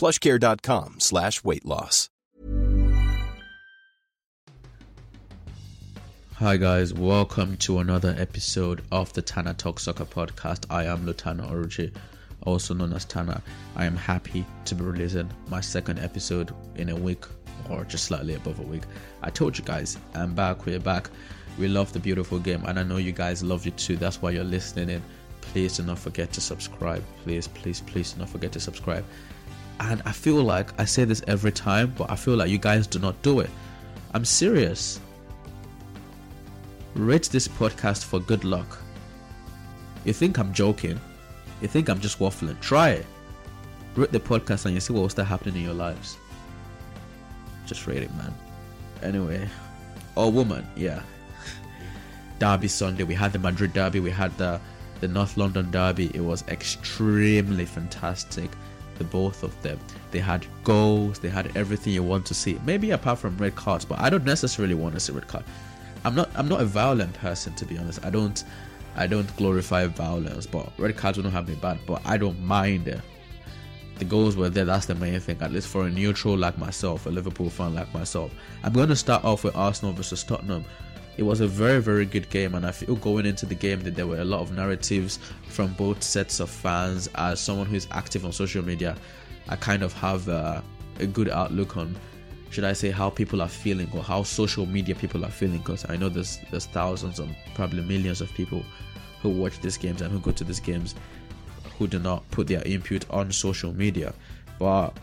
plushcare.com slash weight loss. Hi guys, welcome to another episode of the Tana Talk Soccer podcast. I am Lutana Oruchi, also known as Tana. I am happy to be releasing my second episode in a week or just slightly above a week. I told you guys, I'm back, we're back. We love the beautiful game and I know you guys love it too. That's why you're listening in. Please do not forget to subscribe. Please, please, please do not forget to subscribe. And I feel like I say this every time, but I feel like you guys do not do it. I'm serious. Rate this podcast for good luck. You think I'm joking? You think I'm just waffling? Try it. Rate the podcast and you see what will start happening in your lives. Just rate it, man. Anyway, or woman, yeah. Derby Sunday. We had the Madrid Derby. We had the the North London Derby. It was extremely fantastic the both of them. They had goals, they had everything you want to see. Maybe apart from red cards, but I don't necessarily want to see red card. I'm not I'm not a violent person to be honest. I don't I don't glorify violence, but red cards wouldn't have been bad, but I don't mind it. The goals were there, that's the main thing, at least for a neutral like myself, a Liverpool fan like myself. I'm to start off with Arsenal versus Tottenham. It was a very, very good game, and I feel going into the game that there were a lot of narratives from both sets of fans. As someone who is active on social media, I kind of have a, a good outlook on, should I say, how people are feeling or how social media people are feeling. Because I know there's there's thousands and probably millions of people who watch these games and who go to these games who do not put their input on social media. But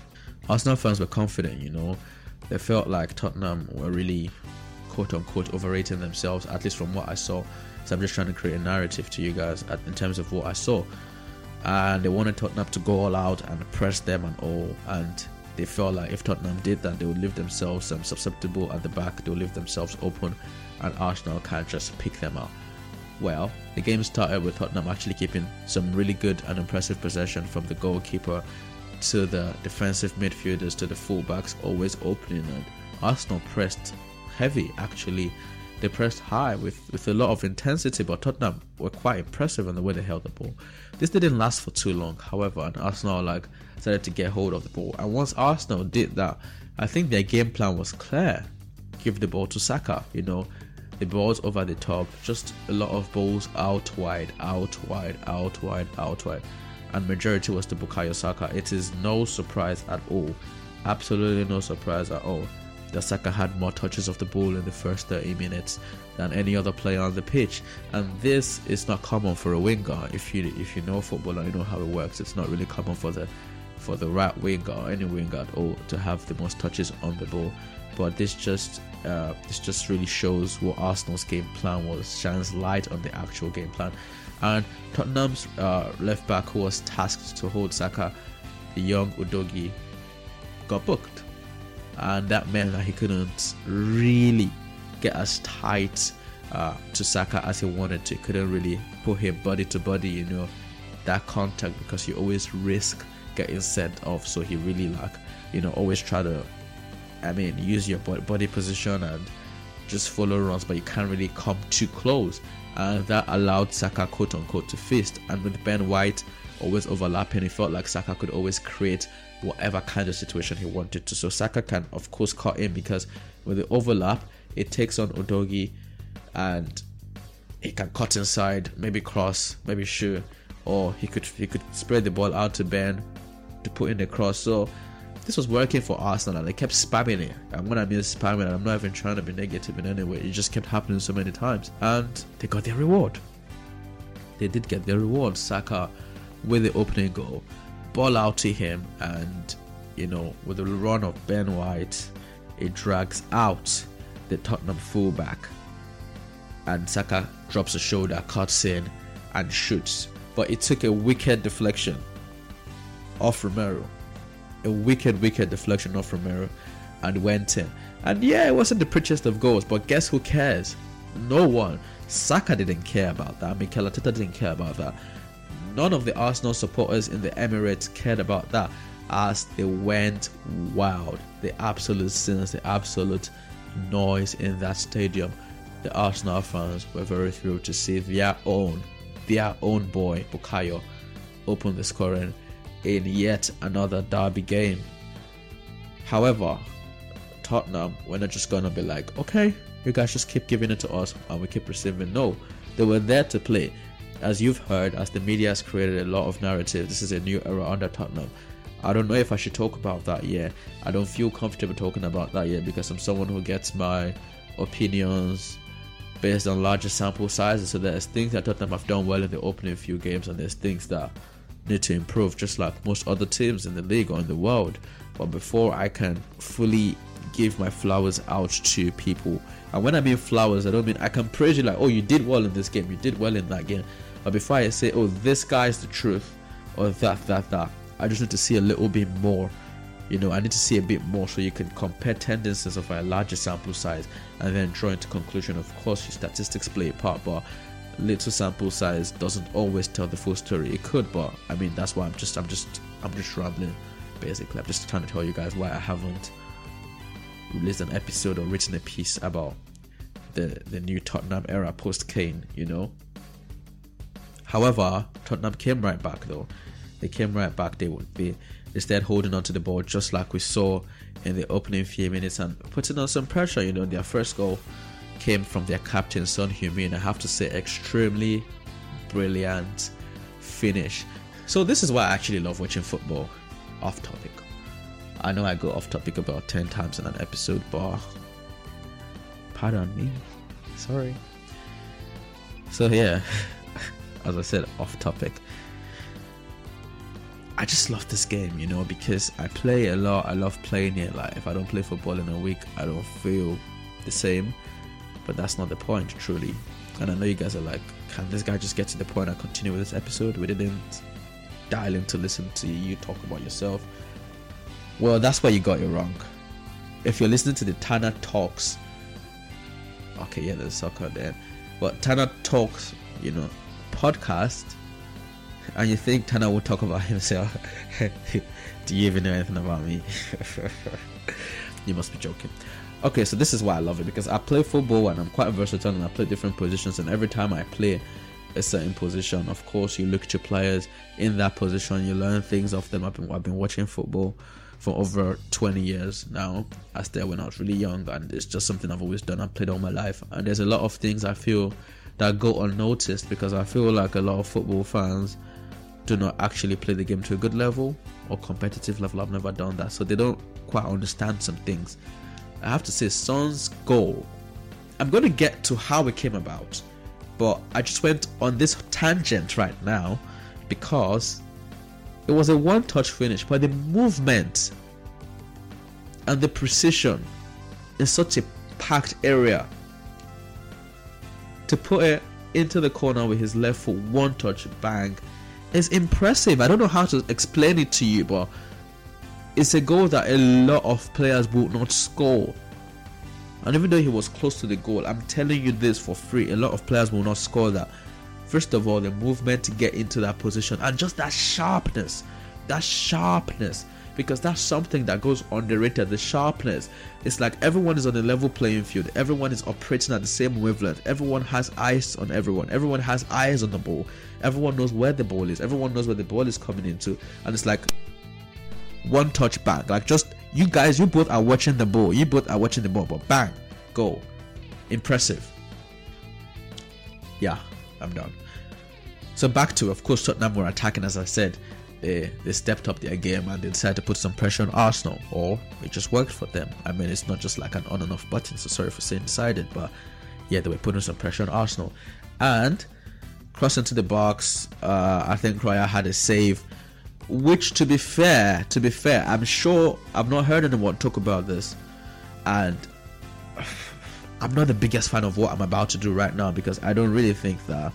Arsenal fans were confident, you know. They felt like Tottenham were really quote unquote overrating themselves, at least from what I saw. So I'm just trying to create a narrative to you guys at, in terms of what I saw. And they wanted Tottenham to go all out and press them and all. And they felt like if Tottenham did that, they would leave themselves um, susceptible at the back, they would leave themselves open, and Arsenal can't just pick them out. Well, the game started with Tottenham actually keeping some really good and impressive possession from the goalkeeper to the defensive midfielders to the fullbacks, always opening, and Arsenal pressed heavy actually. They pressed high with, with a lot of intensity, but Tottenham were quite impressive in the way they held the ball. This didn't last for too long, however, and Arsenal like started to get hold of the ball. And once Arsenal did that, I think their game plan was clear. Give the ball to Saka, you know, the balls over the top, just a lot of balls out wide, out wide, out wide, out wide. And majority was to Bukayo Saka. It is no surprise at all. Absolutely no surprise at all that Saka had more touches of the ball in the first 30 minutes than any other player on the pitch, and this is not common for a winger. If you if you know football and you know how it works, it's not really common for the for the right winger or any winger at all to have the most touches on the ball. But this just uh, this just really shows what Arsenal's game plan was, shines light on the actual game plan. And Tottenham's uh, left back, who was tasked to hold Saka, the young Udogie, got booked and that meant that he couldn't really get as tight uh, to Saka as he wanted to. He Couldn't really put him body to body, you know, that contact because you always risk getting sent off. So he really like, you know, always try to, I mean, use your body position and just follow runs, but you can't really come too close. And that allowed Saka, quote unquote, to feast. And with Ben White always overlapping, it felt like Saka could always create whatever kind of situation he wanted to. So Saka can, of course, cut in because with the overlap, it takes on Udogie and he can cut inside, maybe cross, maybe shoot, or he could he could spread the ball out to Ben to put in the cross. So this was working for Arsenal and they kept spamming it. And when I mean spamming, I'm not even trying to be negative in any way. It just kept happening so many times. And they got their reward. They did get their reward. Saka with the opening goal. Ball out to him and you know, with the run of Ben White, it drags out the Tottenham fullback. And Saka drops a shoulder, cuts in, and shoots. But it took a wicked deflection off Romero. A wicked, wicked deflection off Romero and went in. And yeah, it wasn't the prettiest of goals, but guess who cares? No one. Saka didn't care about that. Mikel Arteta didn't care about that. None of the Arsenal supporters in the Emirates cared about that as they went wild. The absolute scenes, the absolute noise in that stadium. The Arsenal fans were very thrilled to see their own, their own boy Bukayo open the scoring in yet another derby game. However, Tottenham were not just gonna be like, okay, you guys just keep giving it to us and we keep receiving. No, they were there to play. As you've heard, as the media has created a lot of narrative, this is a new era under Tottenham. I don't know if I should talk about that yet. I don't feel comfortable talking about that yet because I'm someone who gets my opinions based on larger sample sizes. So there's things that Tottenham have done well in the opening few games, and there's things that need to improve, just like most other teams in the league or in the world. But before I can fully give my flowers out to people, and when I mean flowers, I don't mean I can praise you like, oh, you did well in this game, you did well in that game. But before I say, oh, this guy is the truth, or that, that, that, I just need to see a little bit more. You know, I need to see a bit more so you can compare tendencies of a larger sample size and then draw into conclusion. Of course, your statistics play a part, but little sample size doesn't always tell the full story. It could, but I mean that's why I'm just I'm just I'm just rambling. Basically, I'm just trying to tell you guys why I haven't released an episode or written a piece about the the new Tottenham era post Kane. You know. However, Tottenham came right back though. They came right back. They would be instead holding onto the ball just like we saw in the opening few minutes and putting on some pressure. You know, their first goal came from their captain Son Heung-min. I have to say, extremely brilliant finish. So this is why I actually love watching football. Off topic. I know I go off topic about ten times in an episode, but pardon me. Sorry. So yeah, as I said, off topic. I just love this game, you know, because I play a lot. I love playing it. Like if I don't play football in a week, I don't feel the same. But that's not the point, truly. And I know you guys are like, can this guy just get to the point and continue with this episode? We didn't dial in to listen to you talk about yourself. Well, that's where you got it wrong. If you're listening to the Tanner Talks, okay, yeah, there's soccer there, but Tanner Talks, you know, podcast and you think Tanner will talk about himself. Do you even know anything about me? you must be joking. Okay, so this is why I love it because I play football and I'm quite versatile and I play different positions. And every time I play a certain position, of course, you look at your players in that position, you learn things of them. I've been, I've been watching football for over 20 years now. I started when I was really young, and it's just something I've always done. I've played all my life, and there's a lot of things I feel that go unnoticed because I feel like a lot of football fans do not actually play the game to a good level or competitive level. I've never done that, so they don't quite understand some things. I have to say, Son's goal. I'm going to get to how it came about, but I just went on this tangent right now because it was a one touch finish, but the movement and the precision in such a packed area to put it into the corner with his left foot, one touch, bang, is impressive. I don't know how to explain it to you, but it's a goal that a lot of players would not score. And even though he was close to the goal, I'm telling you this for free. A lot of players will not score that. First of all, the movement to get into that position and just that sharpness that sharpness because that's something that goes underrated the sharpness. It's like everyone is on a level playing field. Everyone is operating at the same wavelength. Everyone has eyes on everyone. Everyone has eyes on the ball. Everyone knows where the ball is. Everyone knows where the ball is coming into. And it's like one touch back. Like just you guys you both are watching the ball. You both are watching the ball but bang go impressive. Yeah i'm done. So back to of course tottenham were attacking as i said they, they stepped up their game and they decided to put some pressure on Arsenal, or it just worked for them. I mean, it's not just like an on and off button, so sorry for saying decided, but yeah, they were putting some pressure on Arsenal. And crossing to the box, uh, I think Raya had a save, which to be fair, to be fair, I'm sure I've not heard anyone talk about this, and I'm not the biggest fan of what I'm about to do right now because I don't really think that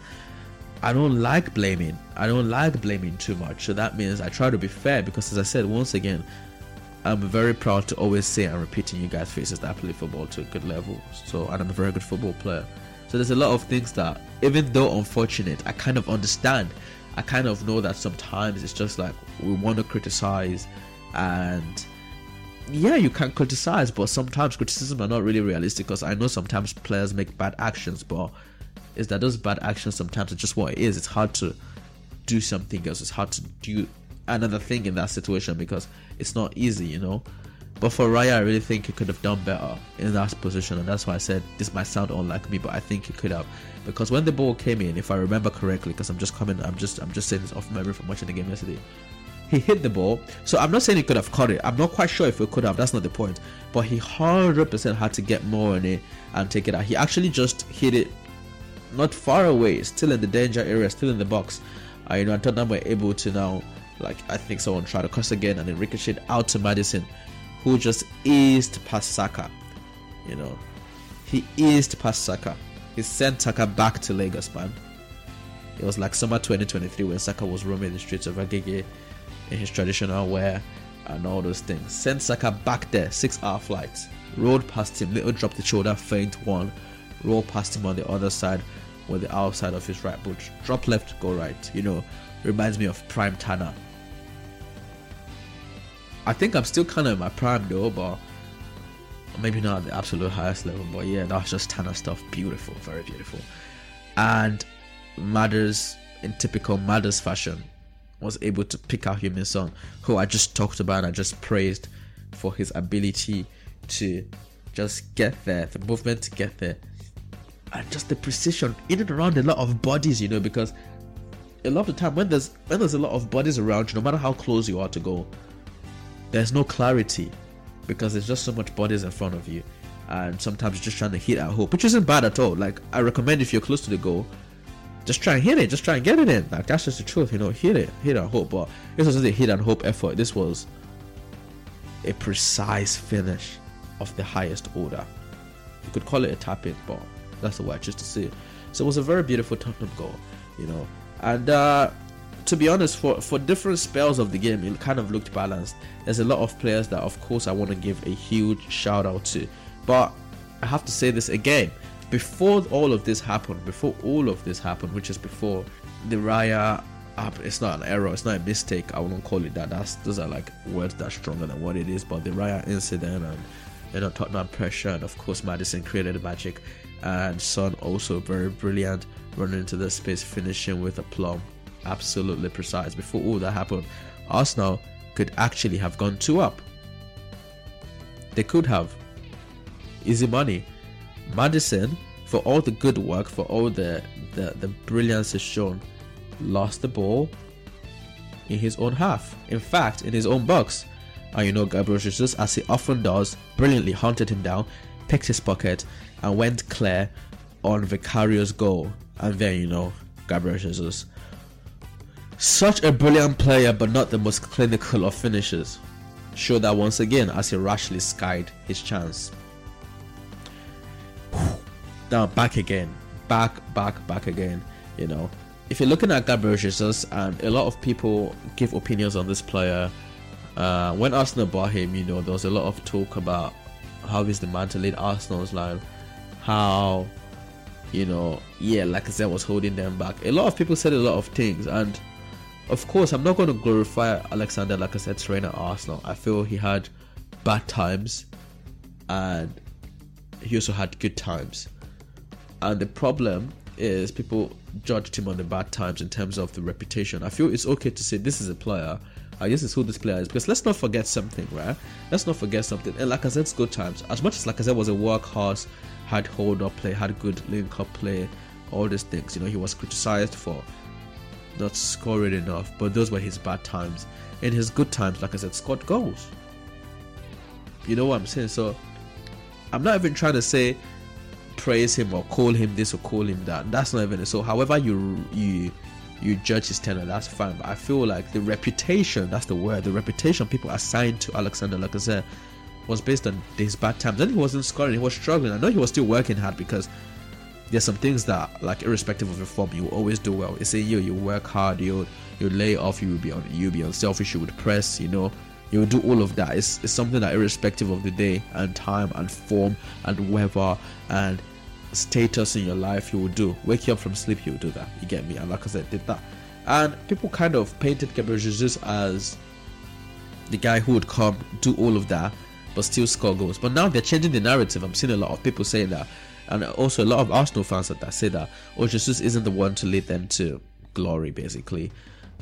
I don't like blaming. I don't like blaming too much. So that means I try to be fair because, as I said, once again, I'm very proud to always say and repeating you guys faces that I play football to a good level. So, and I'm a very good football player. So there's a lot of things that, even though unfortunate, I kind of understand. I kind of know that sometimes it's just like we want to criticize and yeah, you can criticize, but sometimes criticism are not really realistic because I know sometimes players make bad actions, but is that those bad actions sometimes are just what it is. It's hard to do something else. It's hard to do another thing in that situation because it's not easy, you know. But for Raya, I really think he could have done better in that position, and that's why I said this might sound unlike me, but I think he could have because when the ball came in, if I remember correctly, because I'm just coming, I'm just, I'm just saying this off memory from watching the game yesterday. He hit the ball, so I'm not saying he could have caught it. I'm not quite sure if he could have. That's not the point. But he 100% had to get more on it and take it out. He actually just hit it not far away, still in the danger area, still in the box. Uh, you know, I Tottenham were able to now, like, I think someone tried to cross again and then ricochet out to Maddison, who just eased past Saka. You know, he eased past Saka. He sent Saka back to Lagos, man. It was like summer 2023 when Saka was roaming the streets of Agege in his traditional wear and all those things. Sent Saka back there, six hour flight. Rode past him, little dropped the shoulder, faint one. rolled past him on the other side, with the outside of his right boot. Drop left, go right. You know, reminds me of Prime Tanner. I think I'm still kind of in my prime though, but maybe not at the absolute highest level. But yeah, that's just Tanner stuff. Beautiful, very beautiful. And Matters, in typical Matters fashion, was able to pick out Heung-min Son, who I just talked about and I just praised for his ability to just get there, the movement to get there, and just the precision in and around a lot of bodies, you know, because a lot of the time when there's when there's a lot of bodies around you, no matter how close you are to go, there's no clarity because there's just so much bodies in front of you, and sometimes you're just trying to hit at hope, which isn't bad at all. Like I recommend if you're close to the goal, just try and hit it, just try and get it in. Like that's just the truth, you know, hit it, hit and hope. But this wasn't a hit and hope effort. This was a precise finish of the highest order. You could call it a tap in, but that's the way I choose to see it. So it was a very beautiful Tottenham goal, you know. And uh, to be honest, for for different spells of the game, it kind of looked balanced. There's a lot of players that, of course, I want to give a huge shout out to, but I have to say this again. Before all of this happened, before all of this happened, which is before the Raya it's not an error, it's not a mistake. I wouldn't call it that. That's those are like words that stronger than what it is. But the Raya incident and you know Tottenham pressure, and of course Maddison created magic and Son also very brilliant running into the space, finishing with a plum. Absolutely precise. Before all that happened, Arsenal could actually have gone two up. They could have. Easy money. Maddison, for all the good work, for all the, the, the brilliance is shown, lost the ball in his own half. In fact, in his own box. And you know, Gabriel Jesus, as he often does, brilliantly hunted him down, picked his pocket, and went clear on Vicario's goal. And then, you know, Gabriel Jesus. Such a brilliant player, but not the most clinical of finishers. Show that once again as he rashly skied his chance. Now, back again. Back, back, back again. You know, if you're looking at Gabriel Jesus, and a lot of people give opinions on this player, uh, when Arsenal bought him, you know, there was a lot of talk about how he's lead Arsenal's line how you know yeah like I said, was holding them back a lot of people said a lot of things and of course, I'm not going to glorify Alexander Lacazette's reign at Arsenal. I feel he had bad times, and he also had good times. And the problem is people judged him on the bad times in terms of the reputation. I feel it's okay to say this is a player. I guess it's who this player is because let's not forget something, right? Let's not forget something. And Lacazette's good times, as much as Lacazette was a workhorse, had hold up play, had good link up play, all these things. You know, he was criticized for not scoring enough, but those were his bad times. In his good times, like I said, scored goals. You know what I'm saying? So I'm not even trying to say praise him or call him this or call him that. That's not even it. So however you you you judge his tenor, that's fine. But I feel like the reputation, that's the word, the reputation people assigned to Alexander Lacazette was based on his bad times. Then he wasn't scoring, he was struggling. I know he was still working hard because there's some things that like irrespective of your form you always do well it's in you you work hard you you lay off you will be on You'll be unselfish you would press you know you will do all of that it's, it's something that irrespective of the day and time and form and weather and status in your life you will do. Wake you up from sleep you will do that. You get me? And like i said did that. And people kind of painted Gabriel Jesus as the guy who would come do all of that but still score goals. But now they're changing the narrative. I'm seeing a lot of people saying that. And also a lot of Arsenal fans that say that oh Jesus isn't the one to lead them to glory basically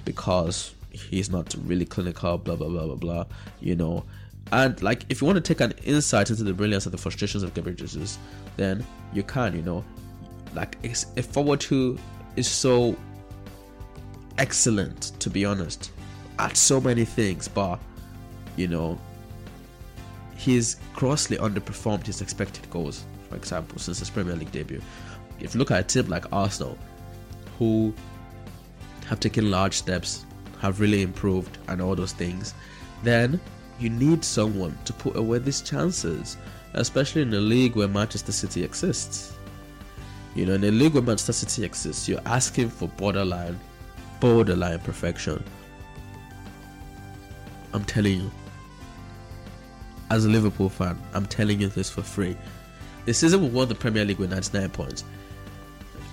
because he's not really clinical blah blah blah blah blah you know. And like if you want to take an insight into the brilliance and the frustrations of Gabriel Jesus then you can you know like a forward who is so excellent to be honest at so many things but you know he's grossly underperformed his expected goals for example, since his Premier League debut. If you look at a team like Arsenal, who have taken large steps, have really improved, and all those things, then you need someone to put away these chances, especially in a league where Manchester City exists. You know, in a league where Manchester City exists, you're asking for borderline, borderline perfection. I'm telling you, as a Liverpool fan, I'm telling you this for free. The season we won the Premier League with 99 points.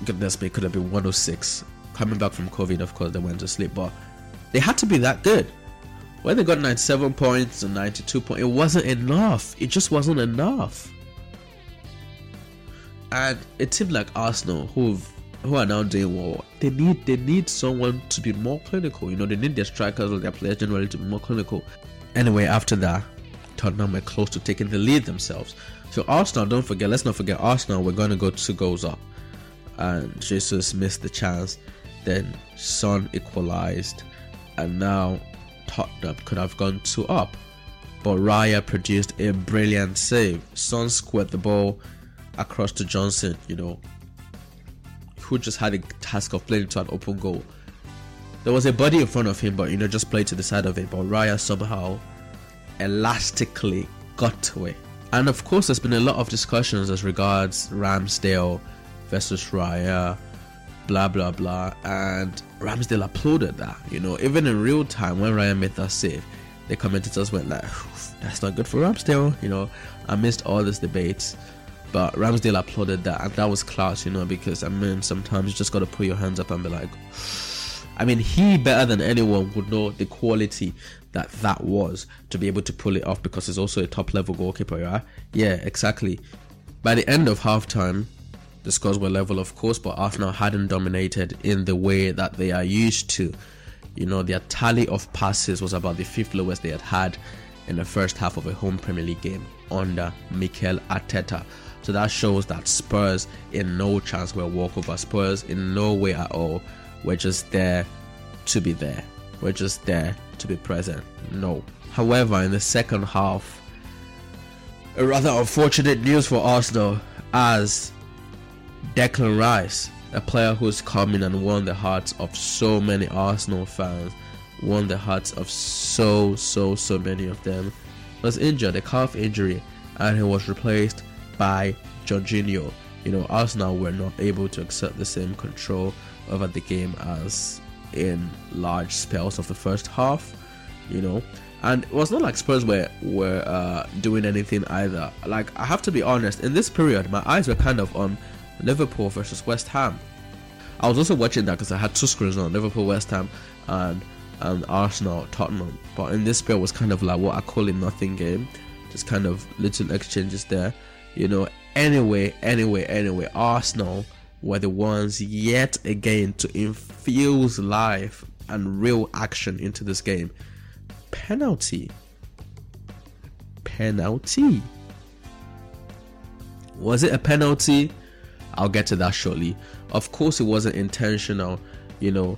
Goodness me, could have been 106. Coming back from COVID, of course, they went to sleep, but they had to be that good. When they got 97 points and 92 points, it wasn't enough. It just wasn't enough. And a team like Arsenal, who who are now doing well, they need they need someone to be more clinical. You know, they need their strikers or their players generally to be more clinical. Anyway, after that, Tottenham were close to taking the lead themselves. So Arsenal, don't forget, let's not forget Arsenal. We're going to go two goals up, and Jesus missed the chance. Then Son equalized, and now Tottenham could have gone two up, but Raya produced a brilliant save. Son squared the ball across to Johnson. You know, who just had a task of playing to an open goal. There was a body in front of him, but you know, just played to the side of it. But Raya somehow elastically got away and of course, there's been a lot of discussions as regards Ramsdale versus Raya, blah blah blah. And Ramsdale applauded that. You know, even in real time when Ryan made that save, the commentators went like, "That's not good for Ramsdale." You know, I missed all this debate, but Ramsdale applauded that, and that was class. You know, because I mean, sometimes you just got to put your hands up and be like. I mean, he better than anyone would know the quality that that was to be able to pull it off because he's also a top level goalkeeper. Yeah, yeah, exactly. By the end of halftime, the scores were level, of course, but Arsenal hadn't dominated in the way that they are used to. You know, their tally of passes was about the fifth lowest they had had in the first half of a home Premier League game under Mikel Arteta. So that shows that Spurs in no chance were walkover. Spurs in no way at all were just there to be there. We're just there to be present. No. However, in the second half, a rather unfortunate news for Arsenal as Declan Rice, a player who's come in and won the hearts of so many Arsenal fans, won the hearts of so, so, so many of them, was injured, a calf injury, and he was replaced by Jorginho. You know, Arsenal were not able to exert the same control over the game as in large spells of the first half, you know. And it was not like Spurs were were uh, doing anything either. Like I have to be honest, in this period, my eyes were kind of on Liverpool versus West Ham. I was also watching that because I had two screens on Liverpool, West Ham, and and Arsenal, Tottenham. But in this spell was kind of like what I call a nothing game, just kind of little exchanges there, you know. Anyway, anyway, anyway, Arsenal were the ones yet again to infuse life and real action into this game. Penalty. Penalty. Was it a penalty? I'll get to that shortly. Of course, it wasn't intentional. You know,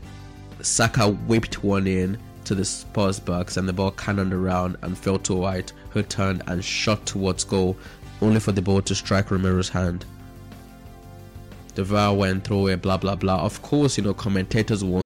Saka whipped one in to the Spurs box and the ball cannoned around and fell to White, who turned and shot towards goal, only for the ball to strike Romero's hand. The VAR went through it, blah blah blah. Of course, you know, commentators want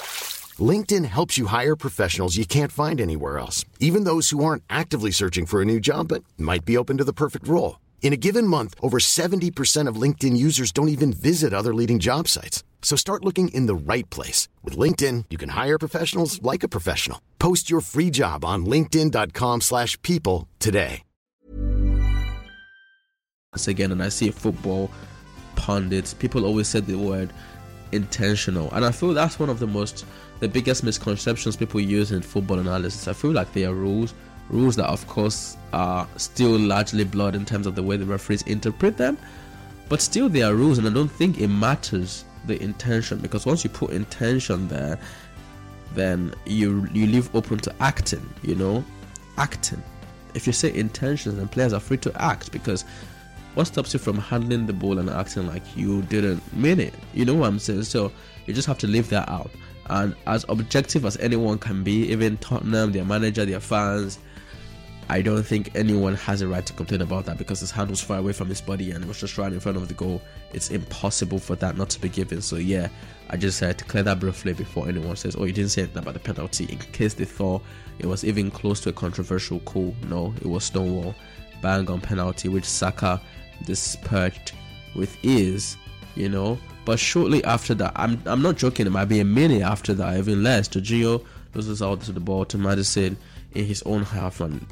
LinkedIn helps you hire professionals you can't find anywhere else, even those who aren't actively searching for a new job but might be open to the perfect role. In a given month, over 70% of LinkedIn users don't even visit other leading job sites. So start looking in the right place. With LinkedIn, you can hire professionals like a professional. Post your free job on linkedin.com slash people today. once again and I see football pundits, people always said the word intentional. And I feel that's one of the most the biggest misconceptions people use in football analysis. I feel like they are rules, rules that of course are still largely blurred in terms of the way the referees interpret them. But still they are rules and I don't think it matters the intention because once you put intention there then you you leave open to acting, you know? Acting. If you say intentions then players are free to act because what stops you from handling the ball and acting like you didn't mean it? You know what I'm saying? So you just have to leave that out. And as objective as anyone can be, even Tottenham, their manager, their fans, I don't think anyone has a right to complain about that because his hand was far away from his body and it was just right in front of the goal. It's impossible for that not to be given. So yeah, I just had to clear that briefly before anyone says, "Oh, you didn't say anything about the penalty," in case they thought it was even close to a controversial call. No, it was Stonewall bang on penalty, which Saka dispatched with ease. You know, but shortly after that, I'm I'm not joking. It might be a minute after that, even less. Jorginho loses out to the ball to Maddison in his own half, and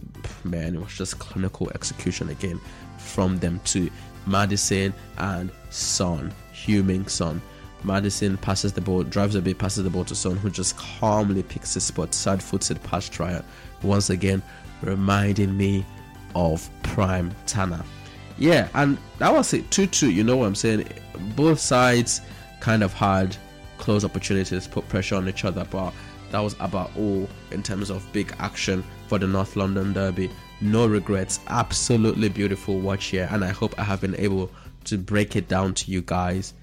man, it was just clinical execution again from them to Maddison and Son, Heung-min Son. Madison passes the ball, drives a bit, passes the ball to Son, who just calmly picks his spot, side footed pass trial. Once again, reminding me of Prime Tanner. Yeah, and that was it 2 2. You know what I'm saying? Both sides kind of had close opportunities, put pressure on each other, but that was about all in terms of big action for the North London Derby. No regrets, absolutely beautiful watch here, and I hope I have been able to break it down to you guys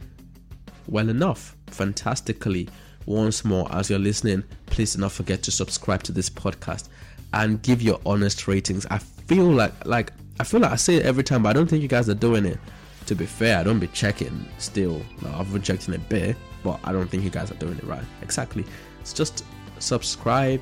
well enough, fantastically. Once more, as you're listening, please do not forget to subscribe to this podcast and give your honest ratings. I feel like like I feel like I say it every time, but I don't think you guys are doing it. To be fair, I don't be checking still. I've been checking a bit, but I don't think you guys are doing it right. Exactly. It's just subscribe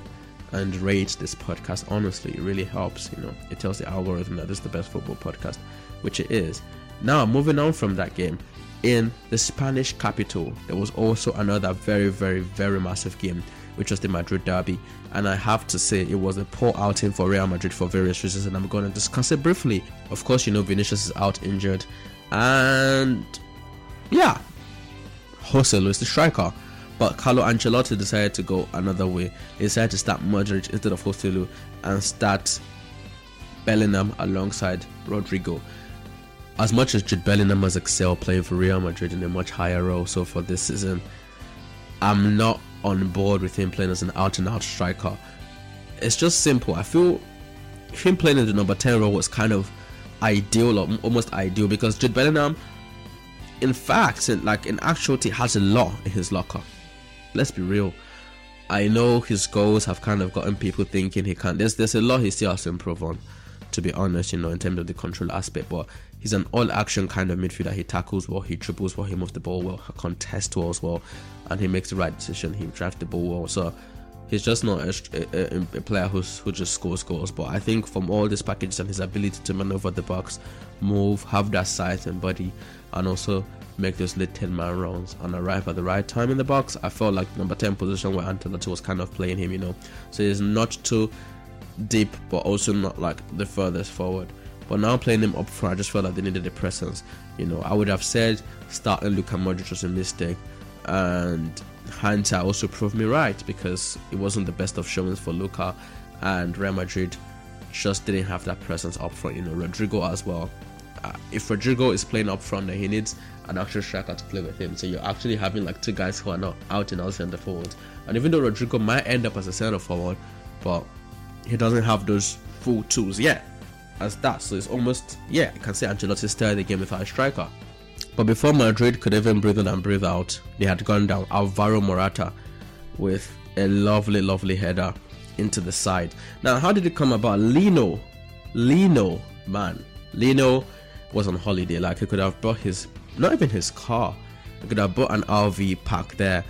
and rate this podcast. Honestly, it really helps. You know, it tells the algorithm that this is the best football podcast, which it is. Now, moving on from that game, in the Spanish capital, there was also another very, very, very massive game, which was the Madrid derby. And I have to say, it was a poor outing for Real Madrid for various reasons, and I'm going to discuss it briefly. Of course, you know, Vinicius is out injured, and yeah, Jose is the striker. But Carlo Ancelotti decided to go another way. He decided to start Modric instead of Joselu and start Bellingham alongside Rodrygo. As much as Jude Bellingham has excelled playing for Real Madrid in a much higher role so for this season, I'm not on board with him playing as an out and out striker. It's just simple. I feel him playing in the number 10 role was kind of ideal or almost ideal because Jude Bellingham, in fact, in, like in actuality, has a lot in his locker. Let's be real. I know his goals have kind of gotten people thinking he can't. There's there's a lot he still has to improve on, to be honest. You know, in terms of the control aspect, but he's an all-action kind of midfielder. He tackles well, he dribbles well, he moves the ball well, he contests well as well, and he makes the right decision. He drafts the ball well. So He's just not a, a, a, player who's, who just scores goals. But I think from all these packages and his ability to maneuver the box, move, have that size and body, and also make those late 10 man runs and arrive at the right time in the box, I felt like number 10 position where Ancelotti was kind of playing him, you know. So he's not too deep, but also not like the furthest forward. But now playing him up front, I just felt like they needed a presence. You know, I would have said starting Luka Modric was a mistake, and hindsight also proved me right because it wasn't the best of showings for Luka, and Real Madrid just didn't have that presence up front. You know, Rodrygo as well. Uh, if Rodrygo is playing up front, then he needs an actual striker to play with him. So you're actually having like two guys who are not out and out centre forwards. And even though Rodrygo might end up as a centre forward, but he doesn't have those full tools yet as that. So it's almost yeah, I can say Ancelotti started the game without a striker. But before Madrid could even breathe in and breathe out, they had gone down Alvaro Morata with a lovely, lovely header into the side. Now, how did it come about? Lino, Lino, man, Lino was on holiday. Like he could have brought his, not even his car. He could have brought an RV park there,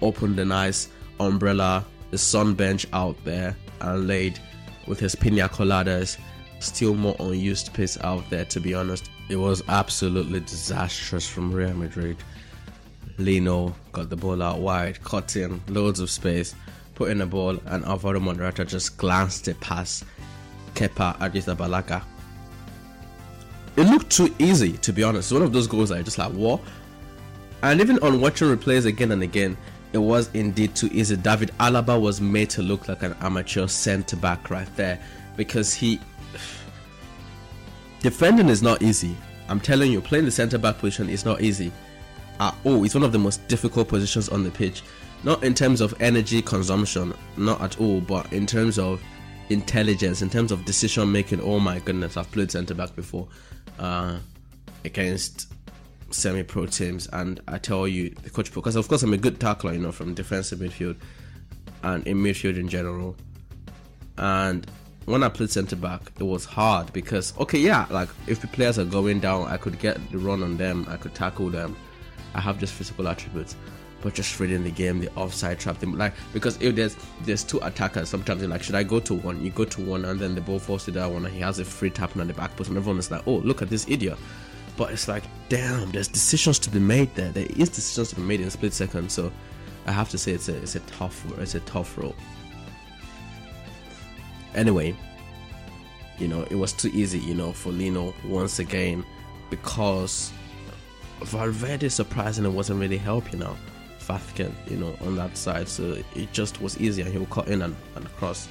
opened a nice umbrella, the sun bench out there, and laid with his pina coladas. Still more unused space out there, to be honest. It was absolutely disastrous from Real Madrid. Lino got the ball out wide, cut in loads of space, put in the ball, and Alvaro Morata just glanced it past Kepa Arrizabalaga. It looked too easy, to be honest. One of those goals I just like, what? And even on watching replays again and again, it was indeed too easy. David Alaba was made to look like an amateur centre back right there because he defending is not easy. I'm telling you, playing the centre back position is not easy at all. It's one of the most difficult positions on the pitch. Not in terms of energy consumption, not at all, but in terms of intelligence, in terms of decision making. Oh my goodness, I've played centre back before uh, against semi pro teams, and I tell you, the coach, because of course I'm a good tackler, you know, from defensive midfield and in midfield in general. And when I played centre back, it was hard because okay, yeah, like if the players are going down, I could get the run on them, I could tackle them. I have just physical attributes, but just reading the game, the offside trap, them like because if there's there's two attackers, sometimes you're like, should I go to one? You go to one, and then the ball falls to that one, and he has a free tapping on the back post, and everyone is like, oh, look at this idiot. But it's like, damn, there's decisions to be made there. There is decisions to be made in split second. So I have to say it's a it's a tough it's a tough role. Anyway, you know, it was too easy, you know, for Lino once again because Valverde surprisingly wasn't really helping out Vatican, you know, on that side. So it just was easy and he would cut in and, and across.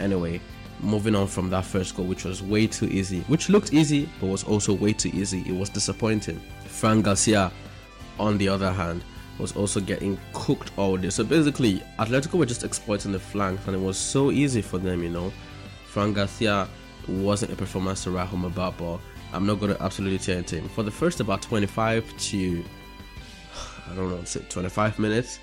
Anyway, moving on from that first goal, which was way too easy, which looked easy but was also way too easy. It was disappointing. Fran Garcia, on the other hand, was also getting cooked all day. So basically, Atletico were just exploiting the flanks, and it was so easy for them, you know. Fran Garcia wasn't a performance to write home about, but I'm not going to absolutely change him. For the first about 25 to, I don't know, say 25 minutes,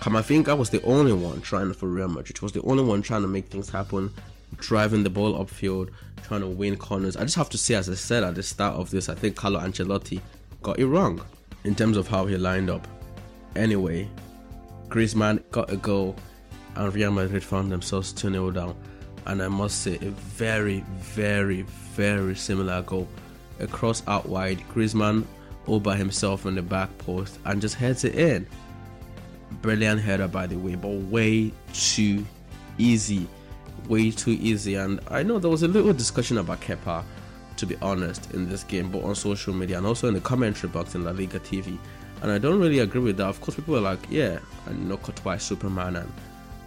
Camavinga was the only one trying for Real Madrid. It was the only one trying to make things happen, driving the ball upfield, trying to win corners. I just have to say, as I said at the start of this, I think Carlo Ancelotti got it wrong in terms of how he lined up. Anyway, Griezmann got a goal, and Real Madrid found themselves 2 0 down. And I must say, a very, very, very similar goal. A cross out wide, Griezmann all by himself on the back post and just heads it in. Brilliant header, by the way, but way too easy. Way too easy. And I know there was a little discussion about Kepa, to be honest, in this game, but on social media and also in the commentary box in La Liga TV and I don't really agree with that. Of course, people are like, yeah, I know Courtois is Superman, and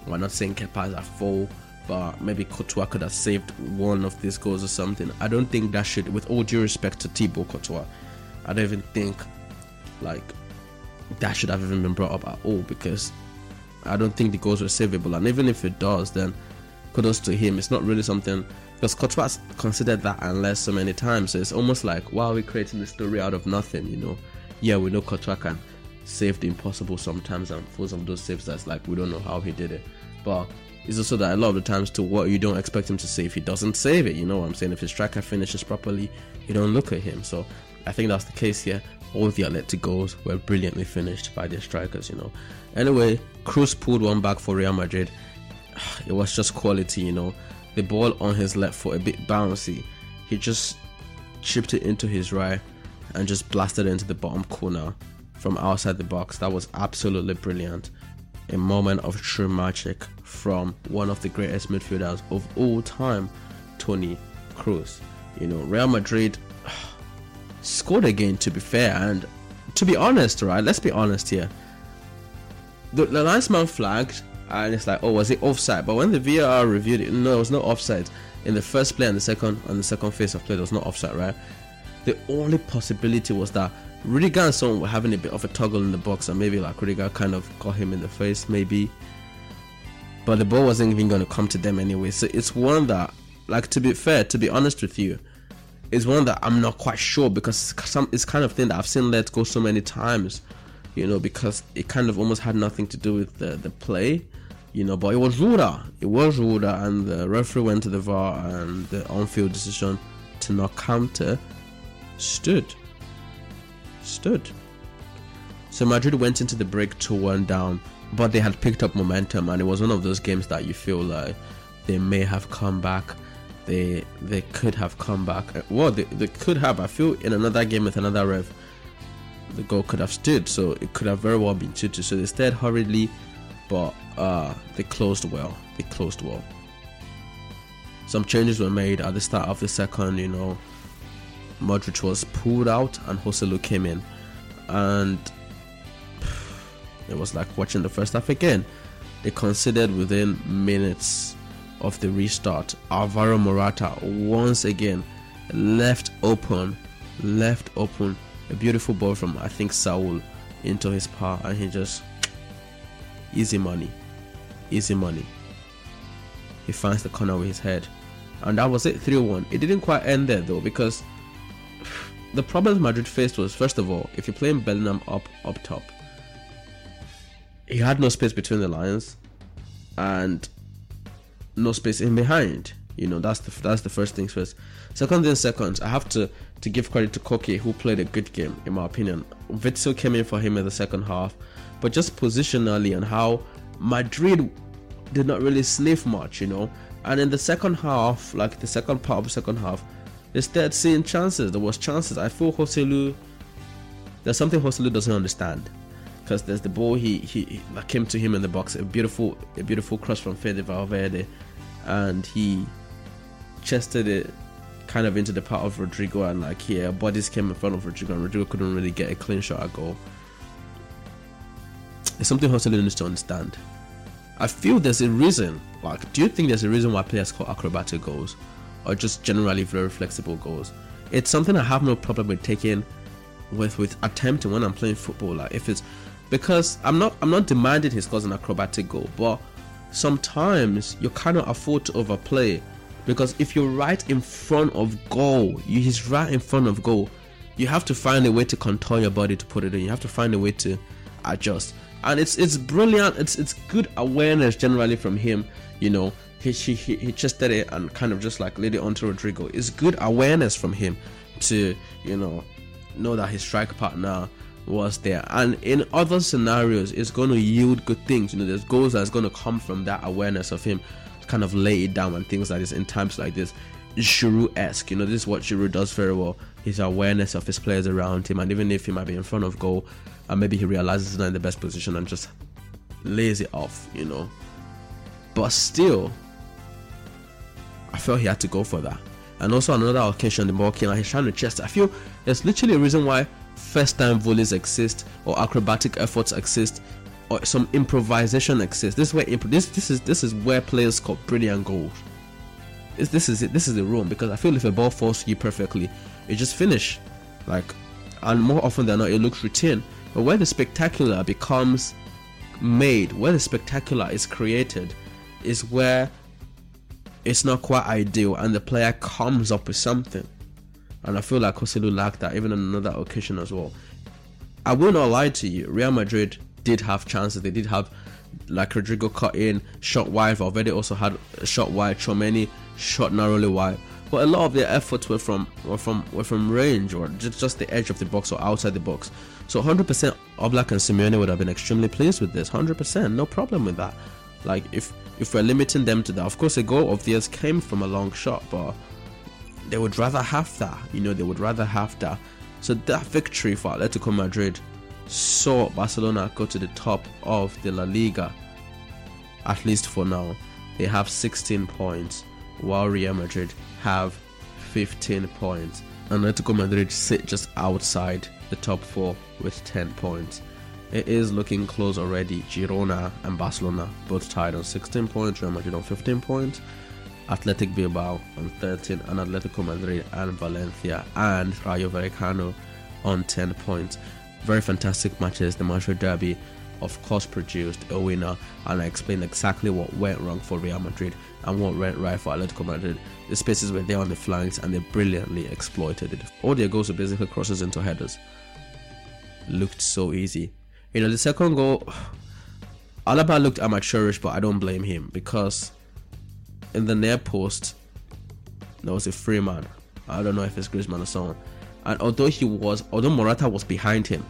we're not saying Kepa is a fool, but maybe Courtois could have saved one of these goals or something. I don't think that should, with all due respect to Thibaut Courtois, I don't even think like that should have even been brought up at all because I don't think the goals were savable. And even if it does, then kudos to him. It's not really something because Courtois considered that unless so many times. So it's almost like, why are we creating the story out of nothing, you know? yeah, we know Courtois can save the impossible sometimes, and for some of those saves, that's like we don't know how he did it. But it's also that a lot of the times, to what you don't expect him to save, he doesn't save it. You know what I'm saying? If his striker finishes properly, you don't look at him. So I think that's the case here. All the Atleti goals were brilliantly finished by their strikers. You know. Anyway, Kroos pulled one back for Real Madrid. It was just quality, you know. The ball on his left foot, a bit bouncy. He just chipped it into his right and just blasted into the bottom corner from outside the box. That was absolutely brilliant. A moment of true magic from one of the greatest midfielders of all time, Toni Kroos. You know, Real Madrid scored again, to be fair, and to be honest, right? Let's be honest here. The, the linesman flagged, and it's like, oh, was it offside? But when the VAR reviewed it, no, it was no offside. In the first play and the second, and the second phase of play, there was not offside, right? The only possibility was that Rudiger and Son were having a bit of a toggle in the box, and maybe like Rudiger kind of caught him in the face, maybe. But the ball wasn't even going to come to them anyway. So it's one that, like, to be fair, to be honest with you, is one that I'm not quite sure because some it's kind of thing that I've seen let go so many times, you know, because it kind of almost had nothing to do with the the play, you know. But it was Ruda, it was Ruda, and the referee went to the VAR, and the on-field decision to not counter stood, stood. So Madrid went into the break 2-1 down, but they had picked up momentum, and it was one of those games that you feel like they may have come back they they could have come back. Well, they, they could have. I feel in another game with another rev, the goal could have stood. So it could have very well been 2 2. So they stayed hurriedly, but uh, they closed well. They closed well. Some changes were made at the start of the second, you know. Modric was pulled out and Joselu came in. And it was like watching the first half again. They considered within minutes of the restart, Alvaro Morata once again left open, left open, a beautiful ball from I think Saul into his path, and he just easy money, easy money. He finds the corner with his head, and that was it, 3-1. It didn't quite end there though because the problems Madrid faced was first of all, if you're playing Bellingham up up top, he had no space between the lines, and no space in behind. You know, that's the that's the first things first. Second thing second, I have to to give credit to Koke who played a good game in my opinion. Witsel came in for him in the second half, but just positionally and how Madrid did not really sniff much, you know. And in the second half, like the second part of the second half, they started seeing chances. There was chances. I feel Joselu. There's something Joselu doesn't understand because there's the ball he, he that came to him in the box, a beautiful a beautiful cross from Fede Valverde, and he chested it kind of into the part of Rodrygo, and like yeah, bodies came in front of Rodrygo, and Rodrygo couldn't really get a clean shot at goal. It's something Joselu needs to understand. I feel there's a reason. Like, do you think there's a reason why players score acrobatic goals, or just generally very flexible goals? It's something I have no problem with taking, with with attempting when I'm playing football. Like, if it's because I'm not I'm not demanding he scores an acrobatic goal, but sometimes you cannot afford to overplay because if you're right in front of goal, you, he's right in front of goal. You have to find a way to contour your body to put it in. You have to find a way to adjust, and it's it's brilliant. It's it's good awareness generally from him. You know, he he he, he just did it and kind of just like laid it onto Rodrygo. It's good awareness from him to you know know that his strike partner was there. And in other scenarios, it's going to yield good things. You know, there's goals that's going to come from that awareness of him kind of lay it down and things like this in times like this. Giroud esque, you know, this is what Giroud does very well. His awareness of his players around him, and even if he might be in front of goal, and maybe he realizes he's not in the best position and just lays it off, you know. But still, I felt he had to go for that. And also another occasion, the ball came out, he's trying to chest. I feel there's literally a reason why first time volleys exist or acrobatic efforts exist or some improvisation exists. This is where imp- this this is this is where players score brilliant goals. This, this is it. This is the room because I feel if a ball falls to you perfectly, it just finish. Like, and more often than not, it looks routine. But where the spectacular becomes made, where the spectacular is created, is where it's not quite ideal, and the player comes up with something. And I feel like Joselu lacked that even on another occasion as well. I will not lie to you, Real Madrid did have chances. They did have like Rodrygo cut in, shot wide. Valverde also had a shot wide. Tchouameni shot narrowly wide. But a lot of their efforts were from were from were from range or just, just the edge of the box or outside the box. So 100% Oblak and Simeone would have been extremely pleased with this. 100%, no problem with that. Like if if we're limiting them to that, of course, a goal of theirs came from a long shot, but they would rather have that. You know, they would rather have that. So that victory for Atletico Madrid saw Barcelona go to the top of the La Liga, at least for now. They have 16 points, while Real Madrid have 15 points. And Atletico Madrid sit just outside the top four with 10 points. It is looking close already. Girona and Barcelona both tied on 16 points, Real Madrid on 15 points, Athletic Bilbao on 13, and Atletico Madrid and Valencia and Rayo Vallecano on 10 points. Very fantastic matches. The Madrid Derby, of course, produced a winner, and I explained exactly what went wrong for Real Madrid and what went right for Atletico Madrid. The spaces were there on the flanks, and they brilliantly exploited it. All their goals were basically crosses into headers. Looked so easy. You know, the second goal, Alaba looked amateurish, but I don't blame him because in the near post, there was a free man. I don't know if it's Griezmann or someone. And although he was, although Morata was behind him,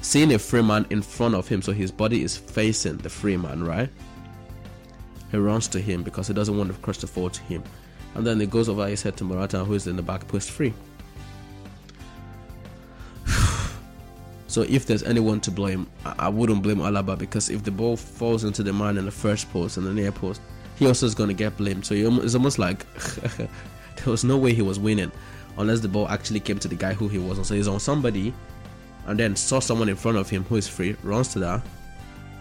seeing a free man in front of him, so his body is facing the free man, right? He runs to him because he doesn't want to cross the forward to him. And then he goes over his head to Morata, who is in the back post free. so if there's anyone to blame, I, wouldn't blame Alaba because if the ball falls into the man in the first post and the near post, he also is going to get blamed. So it's almost like there was no way he was winning unless the ball actually came to the guy who he was on. So he's on somebody and then saw someone in front of him who is free, runs to that,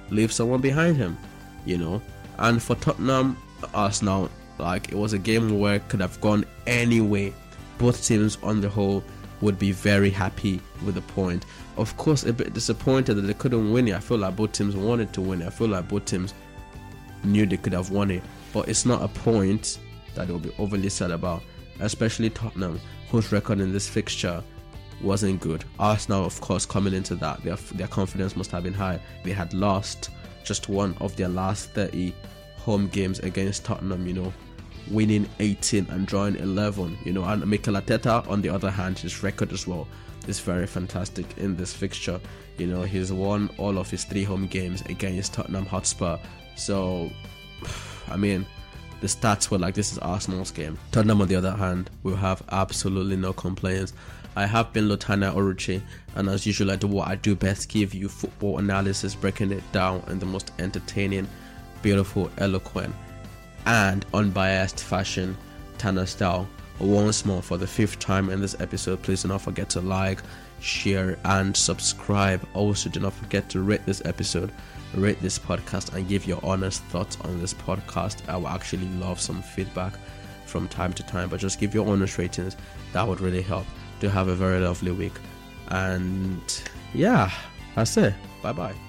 leaves someone behind him, you know. And for Tottenham, Arsenal, like it was a game where could have gone any way. Both teams on the whole would be very happy with the point. Of course, a bit disappointed that they couldn't win it. I feel like both teams wanted to win it. I feel like both teams knew they could have won it. But it's not a point that they'll be overly sad about, especially Tottenham, whose record in this fixture wasn't good. Arsenal, of course, coming into that, their, their confidence must have been high. They had lost just one of their last 30 home games against Tottenham, you know, winning 18 and drawing 11, you know, and Mikel Arteta, on the other hand, his record as well is very fantastic in this fixture. You know, he's won all of his three home games against Tottenham Hotspur. So, I mean, the stats were like this is Arsenal's game. Tottenham, on the other hand, will have absolutely no complaints. I have been Lotana Oruchi, and as usual, I do what I do best give you football analysis, breaking it down in the most entertaining, beautiful, eloquent, and unbiased fashion, Tana style. Once more, for the fifth time in this episode, please do not forget to like, share, and subscribe. Also, do not forget to rate this episode rate this podcast and give your honest thoughts on this podcast. I will actually love some feedback from time to time, but just give your honest ratings. That would really help. To have a very lovely week. And yeah, that's it. Bye bye.